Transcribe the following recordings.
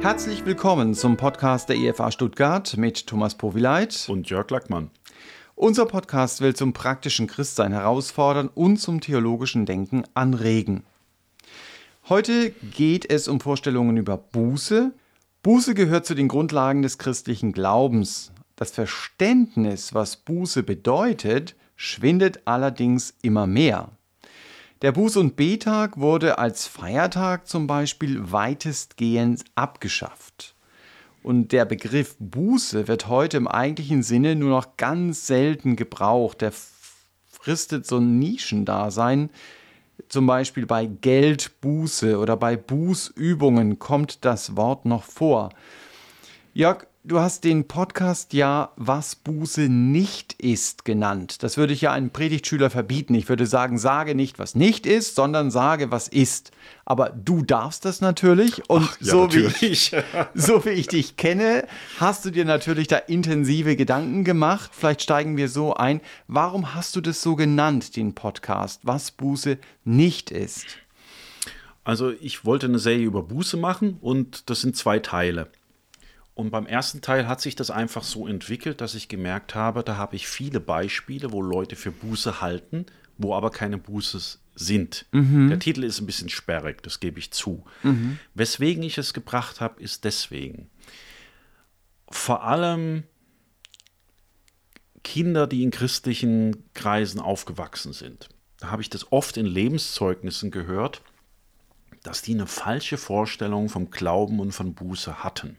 Herzlich willkommen zum Podcast der IFA Stuttgart mit Thomas Powileit und Jörg Lackmann. Unser Podcast will zum praktischen Christsein herausfordern und zum theologischen Denken anregen. Heute geht es um Vorstellungen über Buße. Buße gehört zu den Grundlagen des christlichen Glaubens. Das Verständnis, was Buße bedeutet, schwindet allerdings immer mehr. Der Buß- und Betag wurde als Feiertag zum Beispiel weitestgehend abgeschafft. Und der Begriff Buße wird heute im eigentlichen Sinne nur noch ganz selten gebraucht. Der fristet so ein Nischendasein. Zum Beispiel bei Geldbuße oder bei Bußübungen kommt das Wort noch vor. Jörg, Du hast den Podcast ja Was Buße nicht ist genannt. Das würde ich ja einem Predigtschüler verbieten. Ich würde sagen, sage nicht, was nicht ist, sondern sage, was ist. Aber du darfst das natürlich. Und Ach, ja, so, natürlich. Wie ich, so wie ich dich kenne, hast du dir natürlich da intensive Gedanken gemacht. Vielleicht steigen wir so ein. Warum hast du das so genannt, den Podcast? Was Buße nicht ist? Also ich wollte eine Serie über Buße machen und das sind zwei Teile. Und beim ersten Teil hat sich das einfach so entwickelt, dass ich gemerkt habe, da habe ich viele Beispiele, wo Leute für Buße halten, wo aber keine Buße sind. Mhm. Der Titel ist ein bisschen sperrig, das gebe ich zu. Mhm. Weswegen ich es gebracht habe, ist deswegen. Vor allem Kinder, die in christlichen Kreisen aufgewachsen sind. Da habe ich das oft in Lebenszeugnissen gehört, dass die eine falsche Vorstellung vom Glauben und von Buße hatten.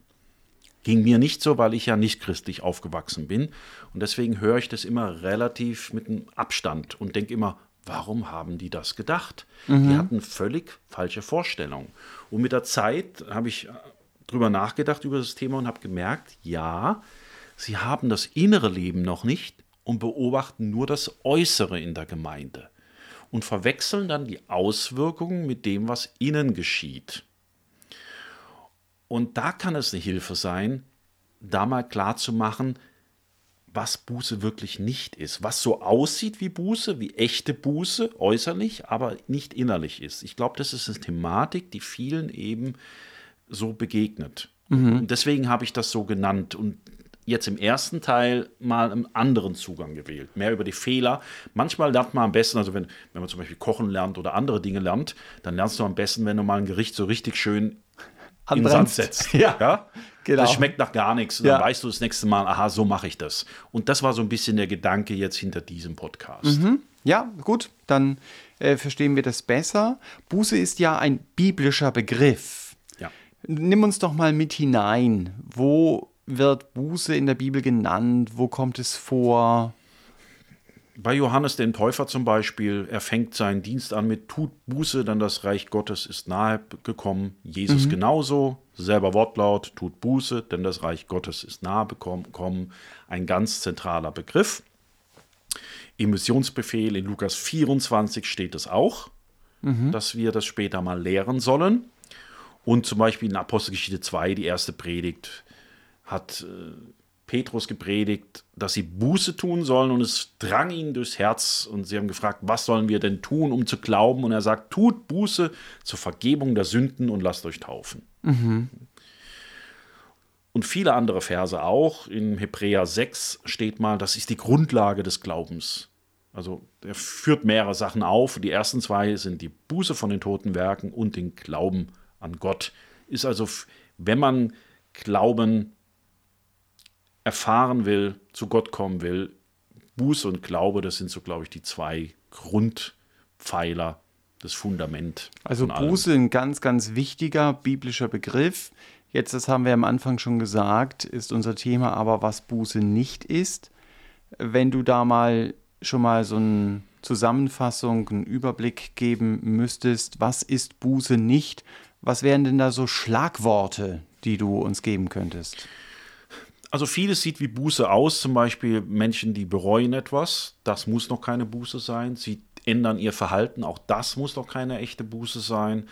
Ging mir nicht so, weil ich ja nicht christlich aufgewachsen bin. Und deswegen höre ich das immer relativ mit einem Abstand und denke immer, warum haben die das gedacht? Mhm. Die hatten völlig falsche Vorstellungen. Und mit der Zeit habe ich äh, drüber nachgedacht über das Thema und habe gemerkt, ja, sie haben das innere Leben noch nicht und beobachten nur das Äußere in der Gemeinde und verwechseln dann die Auswirkungen mit dem, was innen geschieht. Und da kann es eine Hilfe sein, da mal klar zu machen, was Buße wirklich nicht ist, was so aussieht wie Buße, wie echte Buße äußerlich, aber nicht innerlich ist. Ich glaube, das ist eine Thematik, die vielen eben so begegnet. Mhm. Und deswegen habe ich das so genannt und jetzt im ersten Teil mal einen anderen Zugang gewählt, mehr über die Fehler. Manchmal lernt man am besten, also wenn, wenn man zum Beispiel kochen lernt oder andere Dinge lernt, dann lernst du am besten, wenn du mal ein Gericht so richtig schön in Sand setzt. Ja, ja? Genau. Das schmeckt nach gar nichts. Und ja. dann weißt du das nächste Mal, aha, so mache ich das. Und das war so ein bisschen der Gedanke jetzt hinter diesem Podcast. Mhm. Ja, gut, dann äh, verstehen wir das besser. Buße ist ja ein biblischer Begriff. Ja. Nimm uns doch mal mit hinein. Wo wird Buße in der Bibel genannt? Wo kommt es vor? Bei Johannes den Täufer zum Beispiel, er fängt seinen Dienst an mit Tut Buße, dann das Reich Gottes ist nahe gekommen. Jesus mhm. genauso, selber Wortlaut, Tut Buße, denn das Reich Gottes ist nahe gekommen. Ein ganz zentraler Begriff. Im Missionsbefehl in Lukas 24 steht es auch, mhm. dass wir das später mal lehren sollen. Und zum Beispiel in Apostelgeschichte 2, die erste Predigt, hat äh, Petrus gepredigt, dass sie Buße tun sollen und es drang ihnen durchs Herz und sie haben gefragt, was sollen wir denn tun, um zu glauben? Und er sagt, tut Buße zur Vergebung der Sünden und lasst euch taufen. Mhm. Und viele andere Verse auch. In Hebräer 6 steht mal, das ist die Grundlage des Glaubens. Also er führt mehrere Sachen auf. Die ersten zwei sind die Buße von den toten Werken und den Glauben an Gott. Ist also, wenn man Glauben erfahren will, zu Gott kommen will, Buße und Glaube, das sind so, glaube ich, die zwei Grundpfeiler, das Fundament. Also Buße ein ganz, ganz wichtiger biblischer Begriff. Jetzt, das haben wir am Anfang schon gesagt, ist unser Thema aber, was Buße nicht ist. Wenn du da mal schon mal so eine Zusammenfassung, einen Überblick geben müsstest, was ist Buße nicht? Was wären denn da so Schlagworte, die du uns geben könntest? Also vieles sieht wie Buße aus, zum Beispiel Menschen, die bereuen etwas, das muss noch keine Buße sein. Sie ändern ihr Verhalten, auch das muss noch keine echte Buße sein,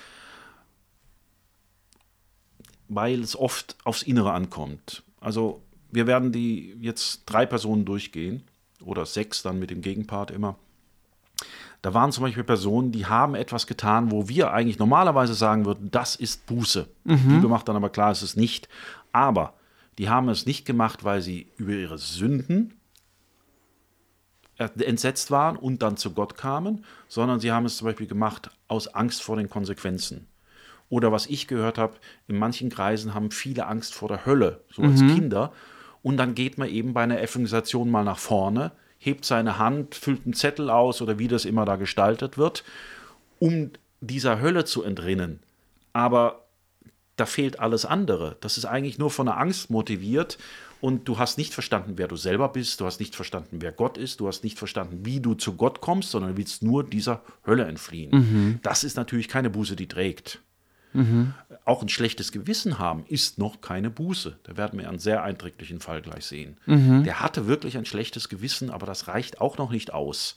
weil es oft aufs Innere ankommt. Also wir werden die jetzt drei Personen durchgehen oder sechs dann mit dem Gegenpart immer. Da waren zum Beispiel Personen, die haben etwas getan, wo wir eigentlich normalerweise sagen würden, das ist Buße. Die Bibel macht dann aber klar, es ist nicht. Aber die haben es nicht gemacht, weil sie über ihre Sünden entsetzt waren und dann zu Gott kamen, sondern sie haben es zum Beispiel gemacht aus Angst vor den Konsequenzen. Oder was ich gehört habe, in manchen Kreisen haben viele Angst vor der Hölle, so als Kinder. Und dann geht man eben bei einer Evangelisation mal nach vorne, hebt seine Hand, füllt einen Zettel aus oder wie das immer da gestaltet wird, um dieser Hölle zu entrinnen. Aber da fehlt alles andere. Das ist eigentlich nur von der Angst motiviert und du hast nicht verstanden, wer du selber bist, du hast nicht verstanden, wer Gott ist, du hast nicht verstanden, wie du zu Gott kommst, sondern willst nur dieser Hölle entfliehen. Das ist natürlich keine Buße, die trägt. Auch ein schlechtes Gewissen haben ist noch keine Buße. Da werden wir einen sehr eindrücklichen Fall gleich sehen. Der hatte wirklich ein schlechtes Gewissen, aber das reicht auch noch nicht aus.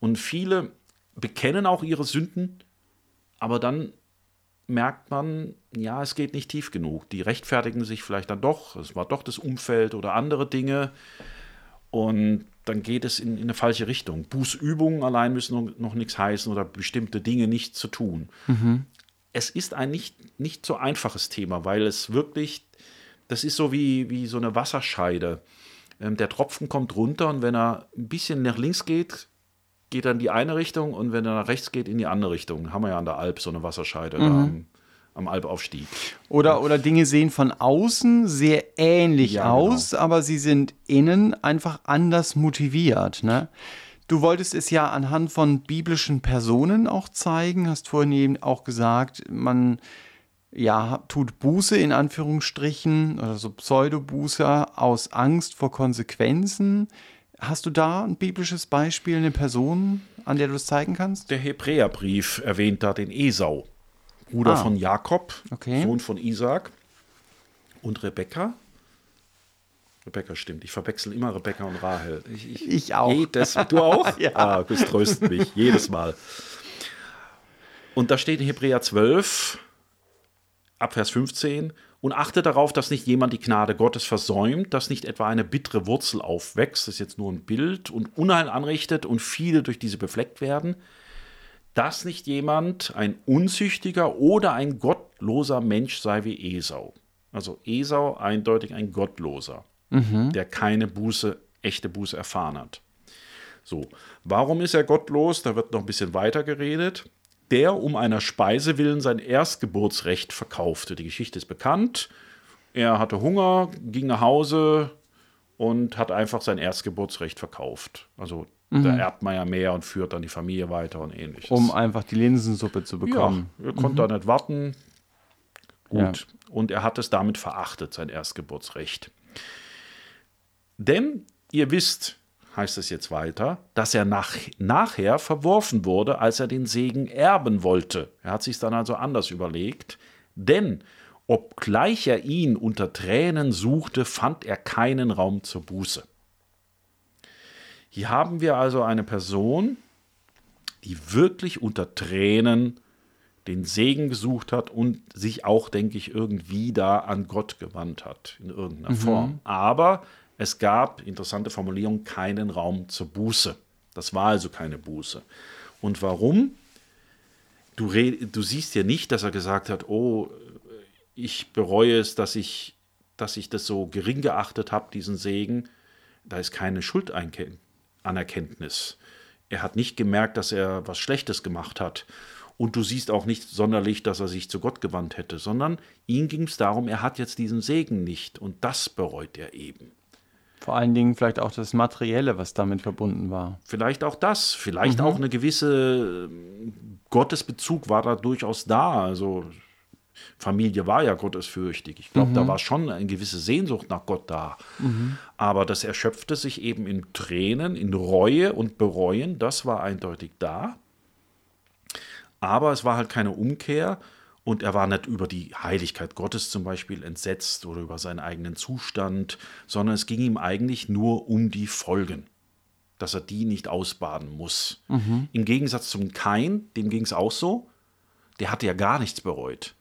Und viele bekennen auch ihre Sünden, aber dann merkt man, ja, es geht nicht tief genug. Die rechtfertigen sich vielleicht dann doch, es war doch das Umfeld oder andere Dinge. Und dann geht es in, in eine falsche Richtung. Bußübungen allein müssen noch, noch nichts heißen oder bestimmte Dinge nicht zu tun. Es ist ein nicht, nicht so einfaches Thema, weil es wirklich, das ist so wie, wie so eine Wasserscheide. Ähm, der Tropfen kommt runter und wenn er ein bisschen nach links geht, geht in die eine Richtung und wenn er nach rechts geht, in die andere Richtung. Haben wir ja an der Alp so eine Wasserscheide da am, am Alpaufstieg. Oder, oder Dinge sehen von außen sehr ähnlich Ja, genau. aus, aber sie sind innen einfach anders motiviert. Ne? Du wolltest es ja anhand von biblischen Personen auch zeigen, hast vorhin eben auch gesagt, man ja, tut Buße in Anführungsstrichen oder so Pseudobuße aus Angst vor Konsequenzen. Hast du da ein biblisches Beispiel, eine Person, an der du es zeigen kannst? Der Hebräerbrief erwähnt da den Esau, Bruder Ah. von Jakob, Okay. Sohn von Isaac und Rebekka. Rebekka stimmt, ich verwechsel immer Rebekka und Rahel. Ich, Ich auch. Jedes, du auch? Ja. Ah, das tröstet mich, jedes Mal. Und da steht in Hebräer 12, ab Vers 15, und achte darauf, dass nicht jemand die Gnade Gottes versäumt, dass nicht etwa eine bittere Wurzel aufwächst, das ist jetzt nur ein Bild, und Unheil anrichtet und viele durch diese befleckt werden, dass nicht jemand ein unzüchtiger oder ein gottloser Mensch sei wie Esau. Also Esau eindeutig ein Gottloser, der keine Buße, echte Buße erfahren hat. So, warum ist er gottlos? Da wird noch ein bisschen weiter geredet. Der um einer Speise willen sein Erstgeburtsrecht verkaufte. Die Geschichte ist bekannt. Er hatte Hunger, ging nach Hause und hat einfach sein Erstgeburtsrecht verkauft. Also da erbt man ja mehr und führt dann die Familie weiter und ähnliches. Um einfach die Linsensuppe zu bekommen. Ja, er konnte da nicht warten. Ja. Gut. Und er hat es damit verachtet, sein Erstgeburtsrecht. Denn ihr wisst, heißt es jetzt weiter, dass er nach, nachher verworfen wurde, als er den Segen erben wollte. Er hat sich dann also anders überlegt. Denn obgleich er ihn unter Tränen suchte, fand er keinen Raum zur Buße. Hier haben wir also eine Person, die wirklich unter Tränen den Segen gesucht hat und sich auch, denke ich, irgendwie da an Gott gewandt hat, in irgendeiner Form. Aber es gab, interessante Formulierung, keinen Raum zur Buße. Das war also keine Buße. Und warum? Du, du siehst ja nicht, dass er gesagt hat, oh, ich bereue es, dass ich, dass ich das so gering geachtet habe, diesen Segen. Da ist keine Schuldanerkenntnis. Er hat nicht gemerkt, dass er was Schlechtes gemacht hat. Und du siehst auch nicht sonderlich, dass er sich zu Gott gewandt hätte, sondern ihm ging es darum, er hat jetzt diesen Segen nicht. Und das bereut er eben. Vor allen Dingen vielleicht auch das Materielle, was damit verbunden war. Vielleicht auch das, vielleicht auch eine gewisse ähm, Gottesbezug war da durchaus da. Also Familie war ja gottesfürchtig. Ich glaube, da war schon eine gewisse Sehnsucht nach Gott da. Aber das erschöpfte sich eben in Tränen, in Reue und Bereuen. Das war eindeutig da. Aber es war halt keine Umkehr und er war nicht über die Heiligkeit Gottes zum Beispiel entsetzt oder über seinen eigenen Zustand, sondern es ging ihm eigentlich nur um die Folgen, dass er die nicht ausbaden muss. Im Gegensatz zum Kain, dem ging es auch so, der hatte ja gar nichts bereut.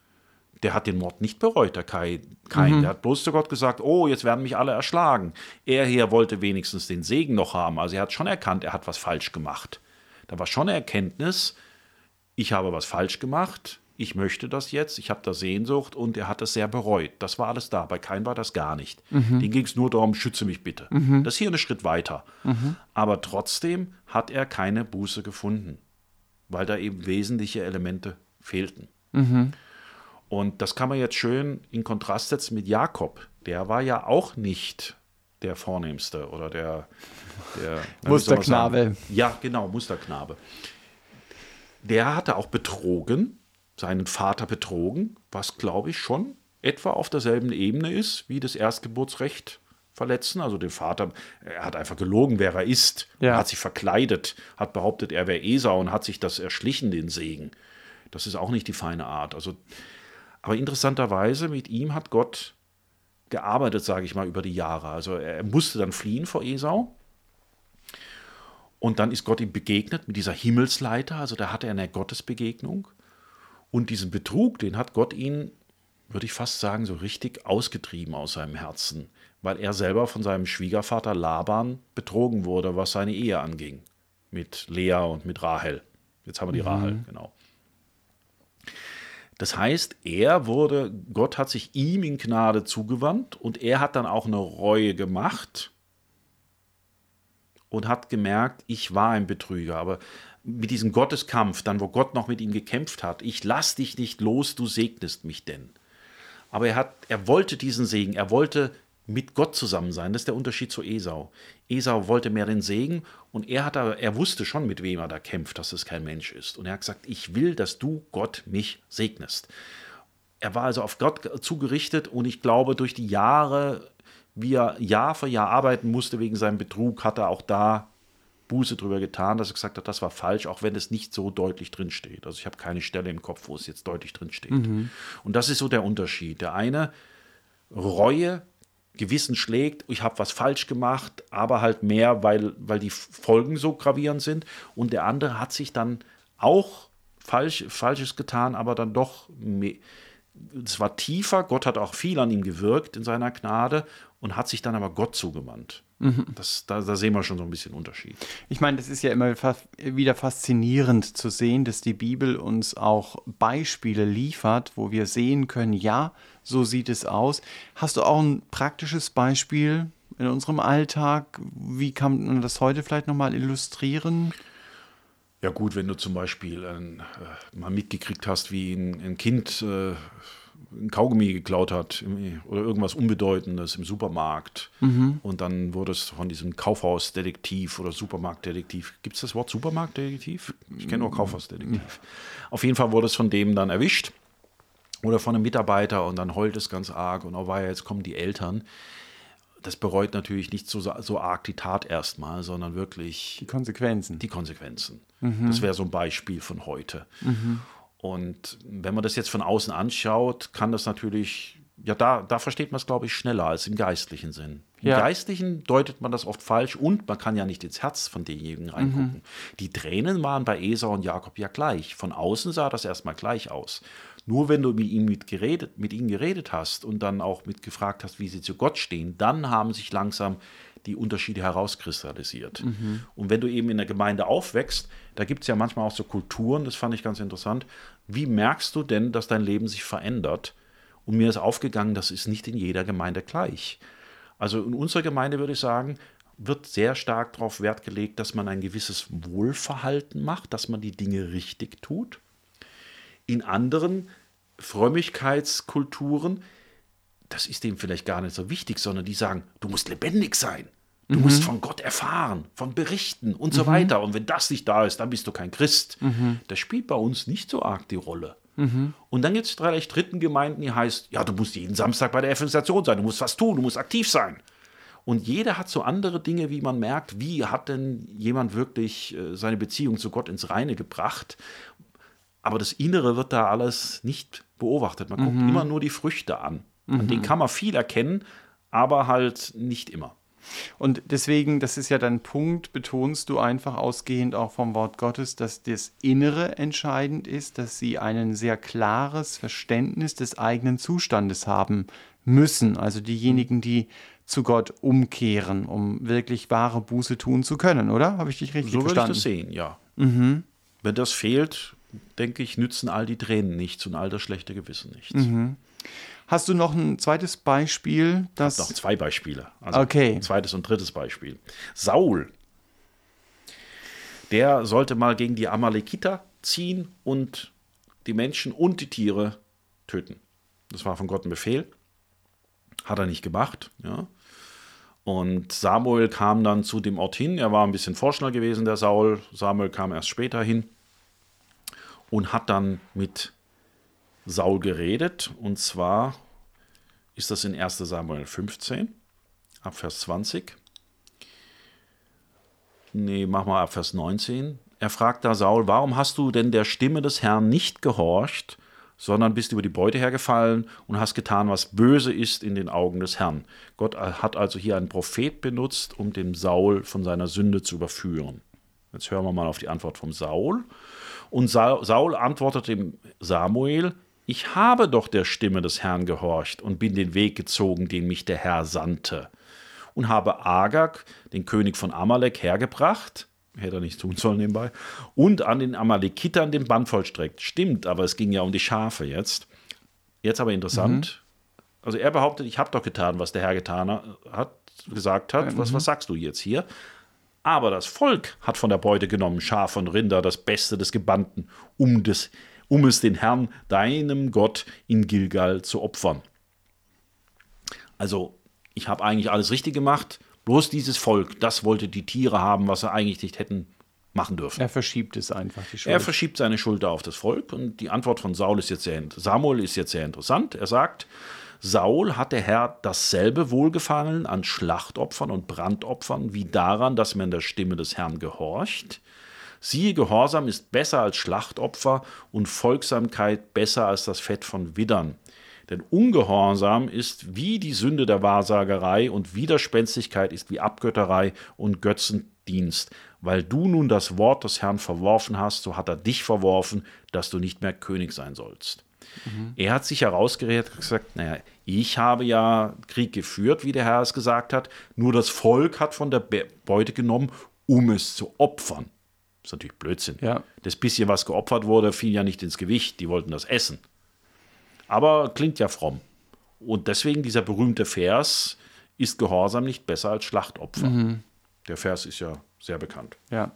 Der hat den Mord nicht bereut, der Kai, Kain. Der hat bloß zu Gott gesagt, oh, jetzt werden mich alle erschlagen. Er hier wollte wenigstens den Segen noch haben. Also er hat schon erkannt, er hat was falsch gemacht. Da war schon eine Erkenntnis, ich habe was falsch gemacht, ich möchte das jetzt, ich habe da Sehnsucht und er hat das sehr bereut. Das war alles da. Bei Kain war das gar nicht. Mhm. Den ging es nur darum, schütze mich bitte. Mhm. Das ist hier ein Schritt weiter. Mhm. Aber trotzdem hat er keine Buße gefunden, weil da eben wesentliche Elemente fehlten. Mhm. Und das kann man jetzt schön in Kontrast setzen mit Jakob. Der war ja auch nicht der Vornehmste oder der, der Musterknabe. Ja, genau, Musterknabe. Der hatte auch betrogen, seinen Vater betrogen, was glaube ich schon etwa auf derselben Ebene ist wie das Erstgeburtsrecht verletzen. Also den Vater, er hat einfach gelogen, wer er ist. Ja. Er hat sich verkleidet, hat behauptet, er wäre Esau und hat sich das erschlichen, den Segen. Das ist auch nicht die feine Art. Also, aber interessanterweise, mit ihm hat Gott gearbeitet, sage ich mal, über die Jahre. Also er musste dann fliehen vor Esau. Und dann ist Gott ihm begegnet mit dieser Himmelsleiter, also da hatte er eine Gottesbegegnung. Und diesen Betrug, den hat Gott ihn, würde ich fast sagen, so richtig ausgetrieben aus seinem Herzen, weil er selber von seinem Schwiegervater Laban betrogen wurde, was seine Ehe anging. Mit Lea und mit Rahel. Jetzt haben wir die mhm. Rahel, genau. Das heißt, er wurde, Gott hat sich ihm in Gnade zugewandt und er hat dann auch eine Reue gemacht und hat gemerkt, ich war ein Betrüger. Aber mit diesem Gotteskampf, dann wo Gott noch mit ihm gekämpft hat, ich lass dich nicht los, du segnest mich denn. Aber er hat, er wollte diesen Segen, er wollte mit Gott zusammen sein. Das ist der Unterschied zu Esau. Esau wollte mehr den Segen und er, hat er wusste schon, mit wem er da kämpft, dass es kein Mensch ist. Und er hat gesagt, ich will, dass du Gott mich segnest. Er war also auf Gott zugerichtet und ich glaube, durch die Jahre, wie er Jahr für Jahr arbeiten musste wegen seinem Betrug, hat er auch da Buße drüber getan, dass er gesagt hat, das war falsch, auch wenn es nicht so deutlich drin steht. Also ich habe keine Stelle im Kopf, wo es jetzt deutlich drin steht. Mhm. Und das ist so der Unterschied. Der eine Reue Gewissen schlägt, ich habe was falsch gemacht, aber halt mehr, weil, weil die Folgen so gravierend sind. Und der andere hat sich dann auch falsch, Falsches getan, aber dann doch, es war tiefer, Gott hat auch viel an ihm gewirkt in seiner Gnade und hat sich dann aber Gott zugewandt. Mhm. Das, da, da, sehen wir schon so ein bisschen Unterschied. Ich meine, das ist ja immer wieder faszinierend zu sehen, dass die Bibel uns auch Beispiele liefert, wo wir sehen können, ja, so sieht es aus. Hast du auch ein praktisches Beispiel in unserem Alltag? Wie kann man das heute vielleicht nochmal illustrieren? Ja gut, wenn du zum Beispiel äh, mal mitgekriegt hast, wie ein, ein Kind äh, ein Kaugummi geklaut hat oder irgendwas Unbedeutendes im Supermarkt mhm. und dann wurde es von diesem Kaufhausdetektiv oder Supermarktdetektiv, gibt es das Wort Supermarktdetektiv? Ich kenne nur Kaufhausdetektiv. Mhm. Auf jeden Fall wurde es von dem dann erwischt oder von einem Mitarbeiter und dann heult es ganz arg und oh weia, jetzt kommen die Eltern. Das bereut natürlich nicht so, so arg die Tat erstmal, sondern wirklich die Konsequenzen. Die Konsequenzen. Mhm. Das wäre so ein Beispiel von heute. Mhm. Und wenn man das jetzt von außen anschaut, kann das natürlich, ja, da, da versteht man es, glaube ich, schneller als im geistlichen Sinn. Im ja. Geistlichen deutet man das oft falsch und man kann ja nicht ins Herz von denjenigen reingucken. Mhm. Die Tränen waren bei Esau und Jakob ja gleich. Von außen sah das erstmal gleich aus. Nur wenn du mit ihm mit, geredet, mit ihnen geredet hast und dann auch mit gefragt hast, wie sie zu Gott stehen, dann haben sich langsam die Unterschiede herauskristallisiert. Mhm. Und wenn du eben in der Gemeinde aufwächst, da gibt es ja manchmal auch so Kulturen, das fand ich ganz interessant. Wie merkst du denn, dass dein Leben sich verändert? Und mir ist aufgegangen, das ist nicht in jeder Gemeinde gleich. Also in unserer Gemeinde würde ich sagen, wird sehr stark darauf Wert gelegt, dass man ein gewisses Wohlverhalten macht, dass man die Dinge richtig tut. In anderen Frömmigkeitskulturen, das ist dem vielleicht gar nicht so wichtig, sondern die sagen, du musst lebendig sein. Du mhm. musst von Gott erfahren, von Berichten und so mhm. weiter. Und wenn das nicht da ist, dann bist du kein Christ. Mhm. Das spielt bei uns nicht so arg die Rolle. Mhm. Und dann gibt es vielleicht dritten Gemeinden, die heißt, ja, du musst jeden Samstag bei der Evangelisation sein, du musst was tun, du musst aktiv sein. Und jeder hat so andere Dinge, wie man merkt, wie hat denn jemand wirklich äh, seine Beziehung zu Gott ins Reine gebracht. Aber das Innere wird da alles nicht beobachtet. Man guckt mhm. immer nur die Früchte an. An denen kann man viel erkennen, aber halt nicht immer. Und deswegen, das ist ja dein Punkt, betonst du einfach ausgehend auch vom Wort Gottes, dass das Innere entscheidend ist, dass sie ein sehr klares Verständnis des eigenen Zustandes haben müssen. Also diejenigen, die zu Gott umkehren, um wirklich wahre Buße tun zu können, oder? Habe ich dich richtig so verstanden? So würde ich das sehen, ja. Wenn das fehlt, denke ich, nützen all die Tränen nichts und all das schlechte Gewissen nichts. Hast du noch ein zweites Beispiel? Das Noch zwei Beispiele. Also Okay. Ein zweites und drittes Beispiel. Saul, der sollte mal gegen die Amalekiter ziehen und die Menschen und die Tiere töten. Das war von Gott ein Befehl. Hat er nicht gemacht. Ja. Und Samuel kam dann zu dem Ort hin. Er war ein bisschen vorschnell gewesen, der Saul. Samuel kam erst später hin und hat dann mit Saul geredet. Und zwar ist das in 1 Samuel 15, ab Vers 20. Nee, mach mal ab Vers 19. Er fragt da Saul, warum hast du denn der Stimme des Herrn nicht gehorcht, sondern bist über die Beute hergefallen und hast getan, was böse ist in den Augen des Herrn. Gott hat also hier einen Prophet benutzt, um den Saul von seiner Sünde zu überführen. Jetzt hören wir mal auf die Antwort vom Saul. Und Sa- Saul antwortete dem Samuel, ich habe doch der Stimme des Herrn gehorcht und bin den Weg gezogen, den mich der Herr sandte. Und habe Agag, den König von Amalek, hergebracht, hätte er nicht tun sollen nebenbei, und an den Amalekitern den Bann vollstreckt. Stimmt, aber es ging ja um die Schafe jetzt. Jetzt aber interessant. Also er behauptet, ich habe doch getan, was der Herr getan hat, gesagt hat. Was, was sagst du jetzt hier? Aber das Volk hat von der Beute genommen, Schaf und Rinder, das Beste des Gebannten, um, des, um es den Herrn, deinem Gott, in Gilgal zu opfern. Also, ich habe eigentlich alles richtig gemacht, bloß dieses Volk, das wollte die Tiere haben, was sie eigentlich nicht hätten machen dürfen. er verschiebt es einfach, die Schuld. Er verschiebt seine Schuld auf das Volk und die Antwort von Saul ist jetzt sehr, Samuel ist jetzt sehr interessant. Er sagt, Saul hat der Herr dasselbe Wohlgefallen an Schlachtopfern und Brandopfern wie daran, dass man der Stimme des Herrn gehorcht. Siehe, Gehorsam ist besser als Schlachtopfer und Folgsamkeit besser als das Fett von Widdern. Denn Ungehorsam ist wie die Sünde der Wahrsagerei und Widerspenstigkeit ist wie Abgötterei und Götzendienst. Weil du nun das Wort des Herrn verworfen hast, so hat er dich verworfen, dass du nicht mehr König sein sollst. Er hat sich herausgeredet und gesagt, naja, ich habe ja Krieg geführt, wie der Herr es gesagt hat, nur das Volk hat von der Be Beute genommen, um es zu opfern. Das ist natürlich Blödsinn. Ja. Das bisschen, was geopfert wurde, fiel ja nicht ins Gewicht, die wollten das essen. Aber klingt ja fromm. Und deswegen dieser berühmte Vers, ist Gehorsam nicht besser als Schlachtopfer. Der Vers ist ja sehr bekannt. ja.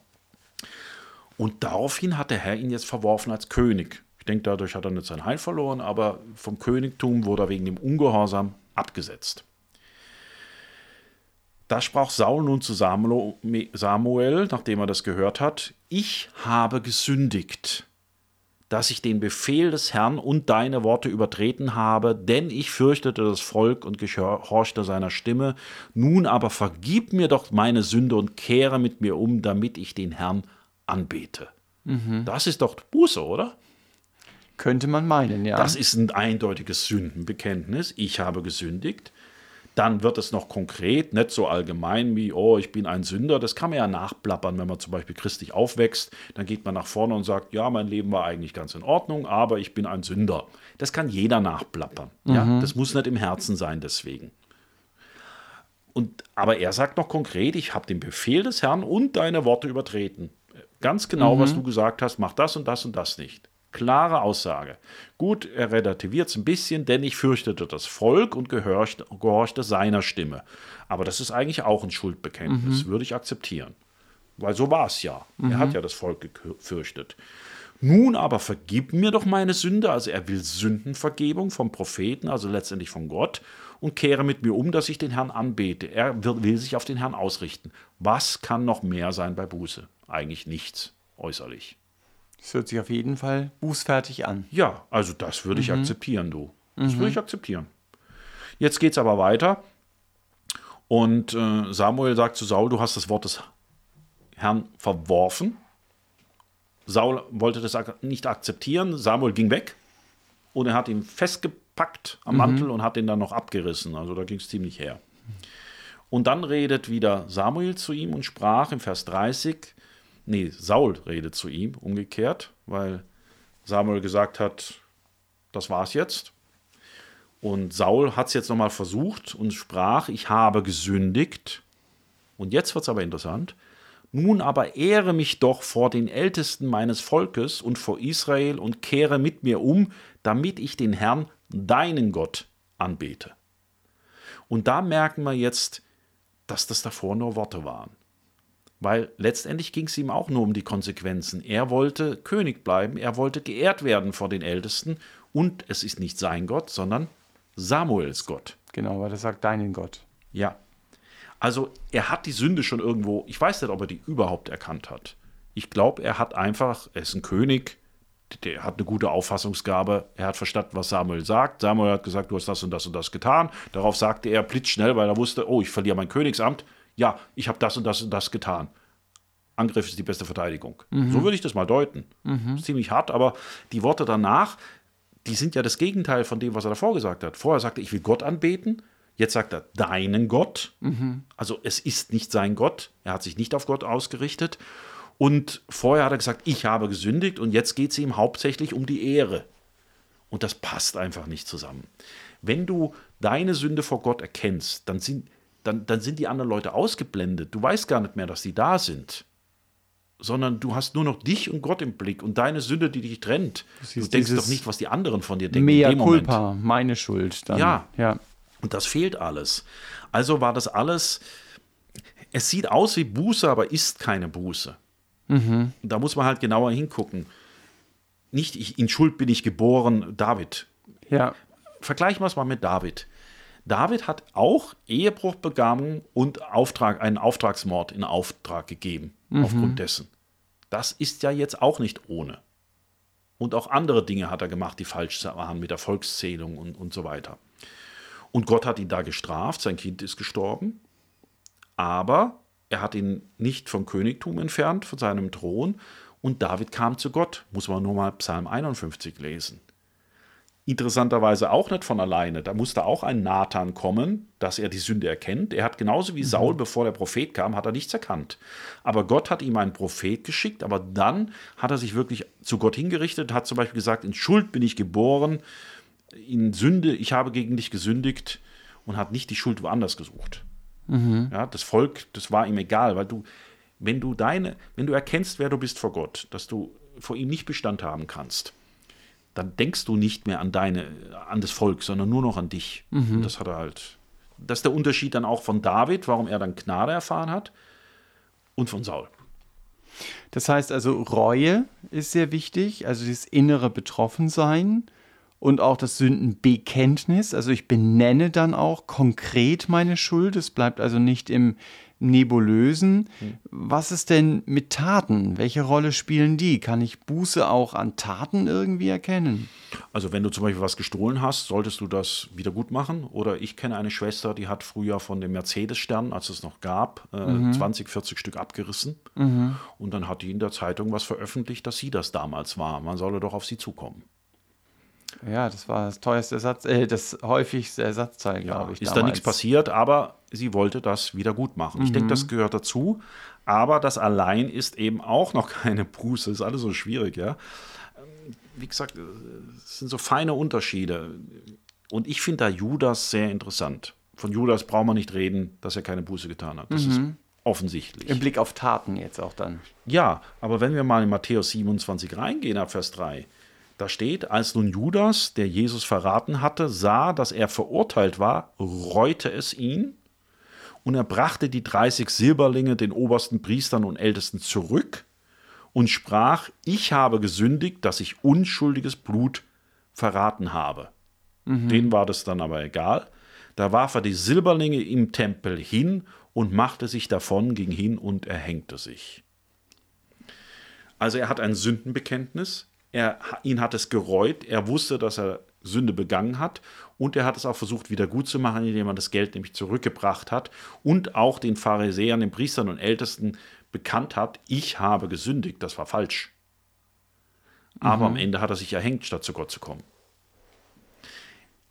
Und daraufhin hat der Herr ihn jetzt verworfen als König. Ich denke, dadurch hat er nicht sein Heil verloren, aber vom Königtum wurde er wegen dem Ungehorsam abgesetzt. Da sprach Saul nun zu Samuel, nachdem er das gehört hat: Ich habe gesündigt, dass ich den Befehl des Herrn und deine Worte übertreten habe, denn ich fürchtete das Volk und gehorchte seiner Stimme. Nun aber vergib mir doch meine Sünde und kehre mit mir um, damit ich den Herrn anbete. Das ist doch Buße, oder? Könnte man meinen, ja. Das ist ein eindeutiges Sündenbekenntnis. Ich habe gesündigt. Dann wird es noch konkret, nicht so allgemein wie, oh, ich bin ein Sünder. Das kann man ja nachplappern, wenn man zum Beispiel christlich aufwächst. Dann geht man nach vorne und sagt, ja, mein Leben war eigentlich ganz in Ordnung, aber ich bin ein Sünder. Das kann jeder nachplappern. Ja? Das muss nicht im Herzen sein deswegen. Und, aber er sagt noch konkret, ich habe den Befehl des Herrn und deine Worte übertreten. Ganz genau, was du gesagt hast, mach das und das und das nicht. Klare Aussage. Gut, er relativiert es ein bisschen, denn ich fürchtete das Volk und gehorchte, gehorchte seiner Stimme. Aber das ist eigentlich auch ein Schuldbekenntnis, würde ich akzeptieren. Weil so war es ja. Er hat ja das Volk gefürchtet. Nun aber vergib mir doch meine Sünde, also er will Sündenvergebung vom Propheten, also letztendlich von Gott, und kehre mit mir um, dass ich den Herrn anbete. Er will, will sich auf den Herrn ausrichten. Was kann noch mehr sein bei Buße? Eigentlich nichts äußerlich. Das hört sich auf jeden Fall bußfertig an. Ja, also das würde ich akzeptieren, du. Das würde ich akzeptieren. Jetzt geht es aber weiter. Und äh, Samuel sagt zu Saul, du hast das Wort des Herrn verworfen. Saul wollte das nicht akzeptieren. Samuel ging weg und er hat ihn festgepackt am Mantel und hat ihn dann noch abgerissen. Also da ging es ziemlich her. Und dann redet wieder Samuel zu ihm und sprach im Vers 30, nee, Saul redet zu ihm, umgekehrt, weil Samuel gesagt hat, das war's jetzt. Und Saul hat es jetzt nochmal versucht und sprach, ich habe gesündigt. Und jetzt wird es aber interessant. Nun aber ehre mich doch vor den Ältesten meines Volkes und vor Israel und kehre mit mir um, damit ich den Herrn, deinen Gott, anbete. Und da merken wir jetzt, dass das davor nur Worte waren. Weil letztendlich ging es ihm auch nur um die Konsequenzen. Er wollte König bleiben, er wollte geehrt werden vor den Ältesten und es ist nicht sein Gott, sondern Samuels Gott. Genau, weil er sagt deinen Gott. Ja. Also er hat die Sünde schon irgendwo, ich weiß nicht, ob er die überhaupt erkannt hat. Ich glaube, er hat einfach, er ist ein König, der hat eine gute Auffassungsgabe, er hat verstanden, was Samuel sagt. Samuel hat gesagt, du hast das und das und das getan. Darauf sagte er blitzschnell, weil er wusste, oh, ich verliere mein Königsamt. Ja, ich habe das und das und das getan. Angriff ist die beste Verteidigung. Mhm. So würde ich das mal deuten. Mhm. Ziemlich hart, aber die Worte danach, die sind ja das Gegenteil von dem, was er davor gesagt hat. Vorher sagte er, ich will Gott anbeten. Jetzt sagt er, deinen Gott. Mhm. Also es ist nicht sein Gott. Er hat sich nicht auf Gott ausgerichtet. Und vorher hat er gesagt, ich habe gesündigt. Und jetzt geht es ihm hauptsächlich um die Ehre. Und das passt einfach nicht zusammen. Wenn du deine Sünde vor Gott erkennst, dann sind, dann, dann sind die anderen Leute ausgeblendet. Du weißt gar nicht mehr, dass die da sind sondern du hast nur noch dich und Gott im Blick und deine Sünde, die dich trennt. Du denkst doch nicht, was die anderen von dir denken. Mea culpa, meine Schuld. Dann. Ja, ja. Und das fehlt alles. Also war das alles, es sieht aus wie Buße, aber ist keine Buße. Mhm. Da muss man halt genauer hingucken. Nicht ich, in Schuld bin ich geboren, David. Ja. Vergleichen wir es mal mit David. David hat auch Ehebruch begangen und Auftrag, einen Auftragsmord in Auftrag gegeben, mhm. aufgrund dessen. Das ist ja jetzt auch nicht ohne. Und auch andere Dinge hat er gemacht, die falsch waren mit der Volkszählung und, und so weiter. Und Gott hat ihn da gestraft, sein Kind ist gestorben, aber er hat ihn nicht vom Königtum entfernt, von seinem Thron. Und David kam zu Gott, muss man nur mal Psalm 51 lesen interessanterweise auch nicht von alleine. Da musste auch ein Nathan kommen, dass er die Sünde erkennt. Er hat genauso wie mhm. Saul, bevor der Prophet kam, hat er nichts erkannt. Aber Gott hat ihm einen Prophet geschickt, aber dann hat er sich wirklich zu Gott hingerichtet, hat zum Beispiel gesagt, in Schuld bin ich geboren, in Sünde, ich habe gegen dich gesündigt und hat nicht die Schuld woanders gesucht. Mhm. Ja, das Volk, das war ihm egal, weil du, wenn du deine, wenn du erkennst, wer du bist vor Gott, dass du vor ihm nicht Bestand haben kannst, dann denkst du nicht mehr an deine, an das Volk, sondern nur noch an dich. Mhm. Das hat er halt. Das ist der Unterschied dann auch von David, warum er dann Gnade erfahren hat, und von Saul. Das heißt also, Reue ist sehr wichtig, also dieses innere Betroffensein und auch das Sündenbekenntnis. Also ich benenne dann auch konkret meine Schuld. Es bleibt also nicht im, nebulösen. Hm. Was ist denn mit Taten? Welche Rolle spielen die? Kann ich Buße auch an Taten irgendwie erkennen? Also wenn du zum Beispiel was gestohlen hast, solltest du das wieder gut machen. Oder ich kenne eine Schwester, die hat früher von dem Mercedes-Stern, als es noch gab, äh, mhm. 20, 40 Stück abgerissen. Mhm. Und dann hat die in der Zeitung was veröffentlicht, dass sie das damals war. Man solle doch auf sie zukommen. Ja, das war das teuerste Ersatz, äh, das häufigste Ersatzteil, ja, glaube ich. Ist damals. da nichts passiert, aber sie wollte das wieder gut machen. Mhm. Ich denke, das gehört dazu. Aber das allein ist eben auch noch keine Buße. Ist alles so schwierig, ja. Wie gesagt, es sind so feine Unterschiede. Und ich finde da Judas sehr interessant. Von Judas braucht man nicht reden, dass er keine Buße getan hat. Das mhm. ist offensichtlich. Im Blick auf Taten jetzt auch dann. Ja, aber wenn wir mal in Matthäus 27 reingehen, ab Vers 3, da steht, als nun Judas, der Jesus verraten hatte, sah, dass er verurteilt war, reute es ihn und er brachte die 30 Silberlinge den obersten Priestern und Ältesten zurück und sprach, ich habe gesündigt, dass ich unschuldiges Blut verraten habe. Mhm. Denen war das dann aber egal. Da warf er die Silberlinge im Tempel hin und machte sich davon, ging hin und erhängte sich. Also er hat ein Sündenbekenntnis, er, ihn hat es gereut, er wusste, dass er Sünde begangen hat und er hat es auch versucht wieder gut zu machen, indem er das Geld nämlich zurückgebracht hat und auch den Pharisäern, den Priestern und Ältesten bekannt hat, ich habe gesündigt, das war falsch. Aber mhm. am Ende hat er sich erhängt, statt zu Gott zu kommen.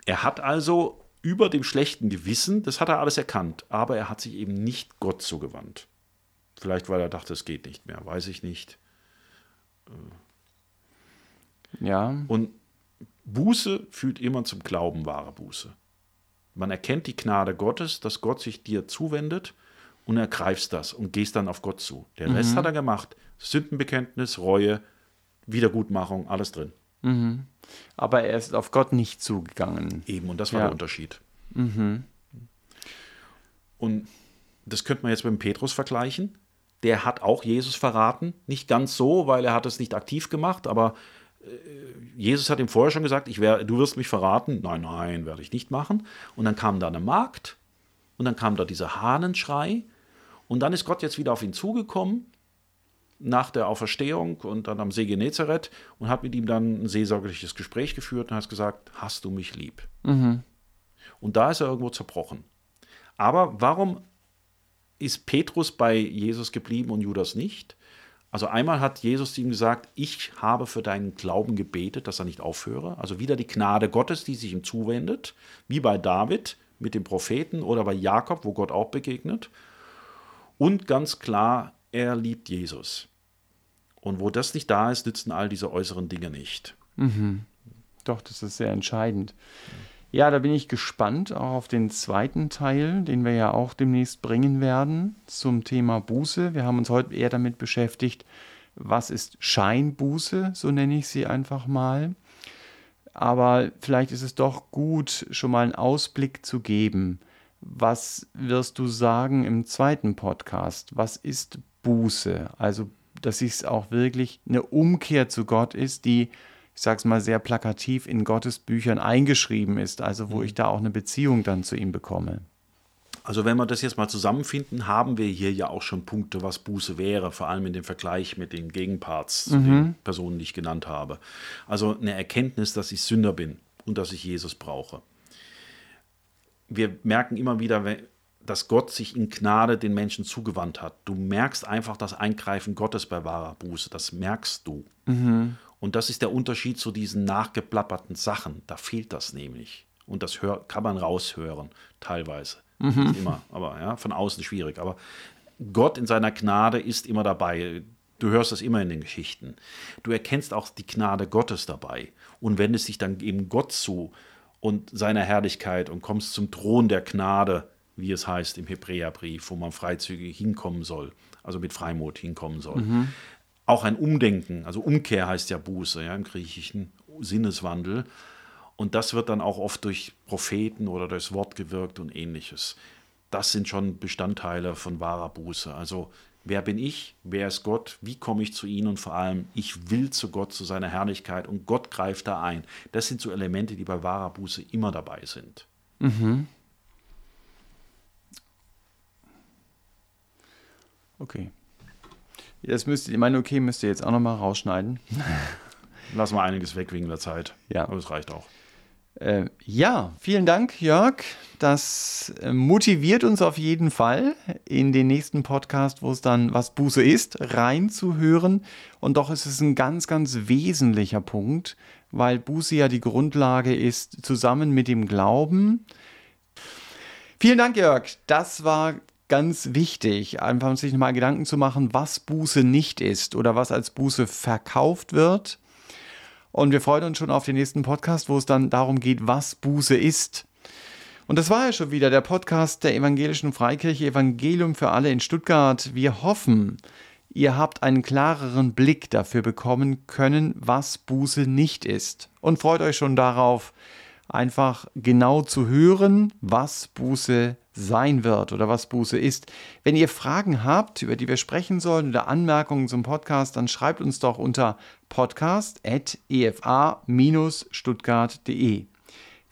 Er hat also über dem schlechten Gewissen, das hat er alles erkannt, aber er hat sich eben nicht Gott zugewandt. Vielleicht, weil er dachte, es geht nicht mehr, weiß ich nicht. Ja. Und Buße führt immer zum Glauben, wahre Buße. Man erkennt die Gnade Gottes, dass Gott sich dir zuwendet und ergreifst das und gehst dann auf Gott zu. Der Rest hat er gemacht. Sündenbekenntnis, Reue, Wiedergutmachung, alles drin. Aber er ist auf Gott nicht zugegangen. Eben, und das war Ja. der Unterschied. Und das könnte man jetzt mit dem Petrus vergleichen. Der hat auch Jesus verraten. Nicht ganz so, weil er hat es nicht aktiv gemacht, aber Jesus hat ihm vorher schon gesagt, ich wär, du wirst mich verraten. Nein, nein, werde ich nicht machen. Und dann kam da eine Magd und dann kam da dieser Hahnenschrei und dann ist Gott jetzt wieder auf ihn zugekommen nach der Auferstehung und dann am See Genezareth und hat mit ihm dann ein seelsorgliches Gespräch geführt und hat gesagt, hast du mich lieb? Und da ist er irgendwo zerbrochen. Aber warum ist Petrus bei Jesus geblieben und Judas nicht? Also einmal hat Jesus ihm gesagt, ich habe für deinen Glauben gebetet, dass er nicht aufhöre. Also wieder die Gnade Gottes, die sich ihm zuwendet, wie bei David mit dem Propheten oder bei Jakob, wo Gott auch begegnet. Und ganz klar, er liebt Jesus. Und wo das nicht da ist, nützen all diese äußeren Dinge nicht. Doch, das ist sehr entscheidend. Ja, da bin ich gespannt auch auf den zweiten Teil, den wir ja auch demnächst bringen werden zum Thema Buße. Wir haben uns heute eher damit beschäftigt, was ist Scheinbuße, so nenne ich sie einfach mal. Aber vielleicht ist es doch gut, schon mal einen Ausblick zu geben. Was wirst du sagen im zweiten Podcast? Was ist Buße? Also, dass es auch wirklich eine Umkehr zu Gott ist, die, ich sage es mal sehr plakativ, in Gottes Büchern eingeschrieben ist. Also, wo ich da auch eine Beziehung dann zu ihm bekomme. Also wenn wir das jetzt mal zusammenfinden, haben wir hier ja auch schon Punkte, was Buße wäre, vor allem in dem Vergleich mit den Gegenparts, zu den Personen, die ich genannt habe. Also eine Erkenntnis, dass ich Sünder bin und dass ich Jesus brauche. Wir merken immer wieder, dass Gott sich in Gnade den Menschen zugewandt hat. Du merkst einfach das Eingreifen Gottes bei wahrer Buße. Das merkst du. Und das ist der Unterschied zu diesen nachgeplapperten Sachen. Da fehlt das nämlich. Und das hör, kann man raushören, teilweise. Nicht immer, aber ja, von außen schwierig. Aber Gott in seiner Gnade ist immer dabei. Du hörst das immer in den Geschichten. Du erkennst auch die Gnade Gottes dabei und wendest dich dann eben Gott zu und seiner Herrlichkeit und kommst zum Thron der Gnade, wie es heißt im Hebräerbrief, wo man freizügig hinkommen soll, also mit Freimut hinkommen soll. Auch ein Umdenken, also Umkehr heißt ja Buße ja, im griechischen Sinneswandel. Und das wird dann auch oft durch Propheten oder durchs Wort gewirkt und ähnliches. Das sind schon Bestandteile von wahrer Buße. Also wer bin ich? Wer ist Gott? Wie komme ich zu ihm? Und vor allem, ich will zu Gott, zu seiner Herrlichkeit und Gott greift da ein. Das sind so Elemente, die bei wahrer Buße immer dabei sind. Okay. Das müsst ihr, mein Okay müsst ihr jetzt auch nochmal rausschneiden. Lassen wir einiges weg wegen der Zeit. Ja. Aber es reicht auch. Äh, ja, vielen Dank, Jörg. Das äh, motiviert uns auf jeden Fall, in den nächsten Podcast, wo es dann was Buße ist, reinzuhören. Und doch ist es ein ganz, ganz wesentlicher Punkt, weil Buße ja die Grundlage ist, zusammen mit dem Glauben. Vielen Dank, Jörg. Das war ganz wichtig, einfach sich nochmal Gedanken zu machen, was Buße nicht ist oder was als Buße verkauft wird. Und wir freuen uns schon auf den nächsten Podcast, wo es dann darum geht, was Buße ist. Und das war ja schon wieder der Podcast der Evangelischen Freikirche Evangelium für alle in Stuttgart. Wir hoffen, ihr habt einen klareren Blick dafür bekommen können, was Buße nicht ist. Und freut euch schon darauf, einfach genau zu hören, was Buße sein wird oder was Buße ist. Wenn ihr Fragen habt, über die wir sprechen sollen oder Anmerkungen zum Podcast, dann schreibt uns doch unter podcast.efa-stuttgart.de.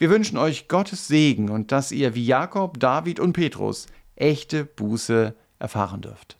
Wir wünschen euch Gottes Segen und dass ihr wie Jakob, David und Petrus echte Buße erfahren dürft.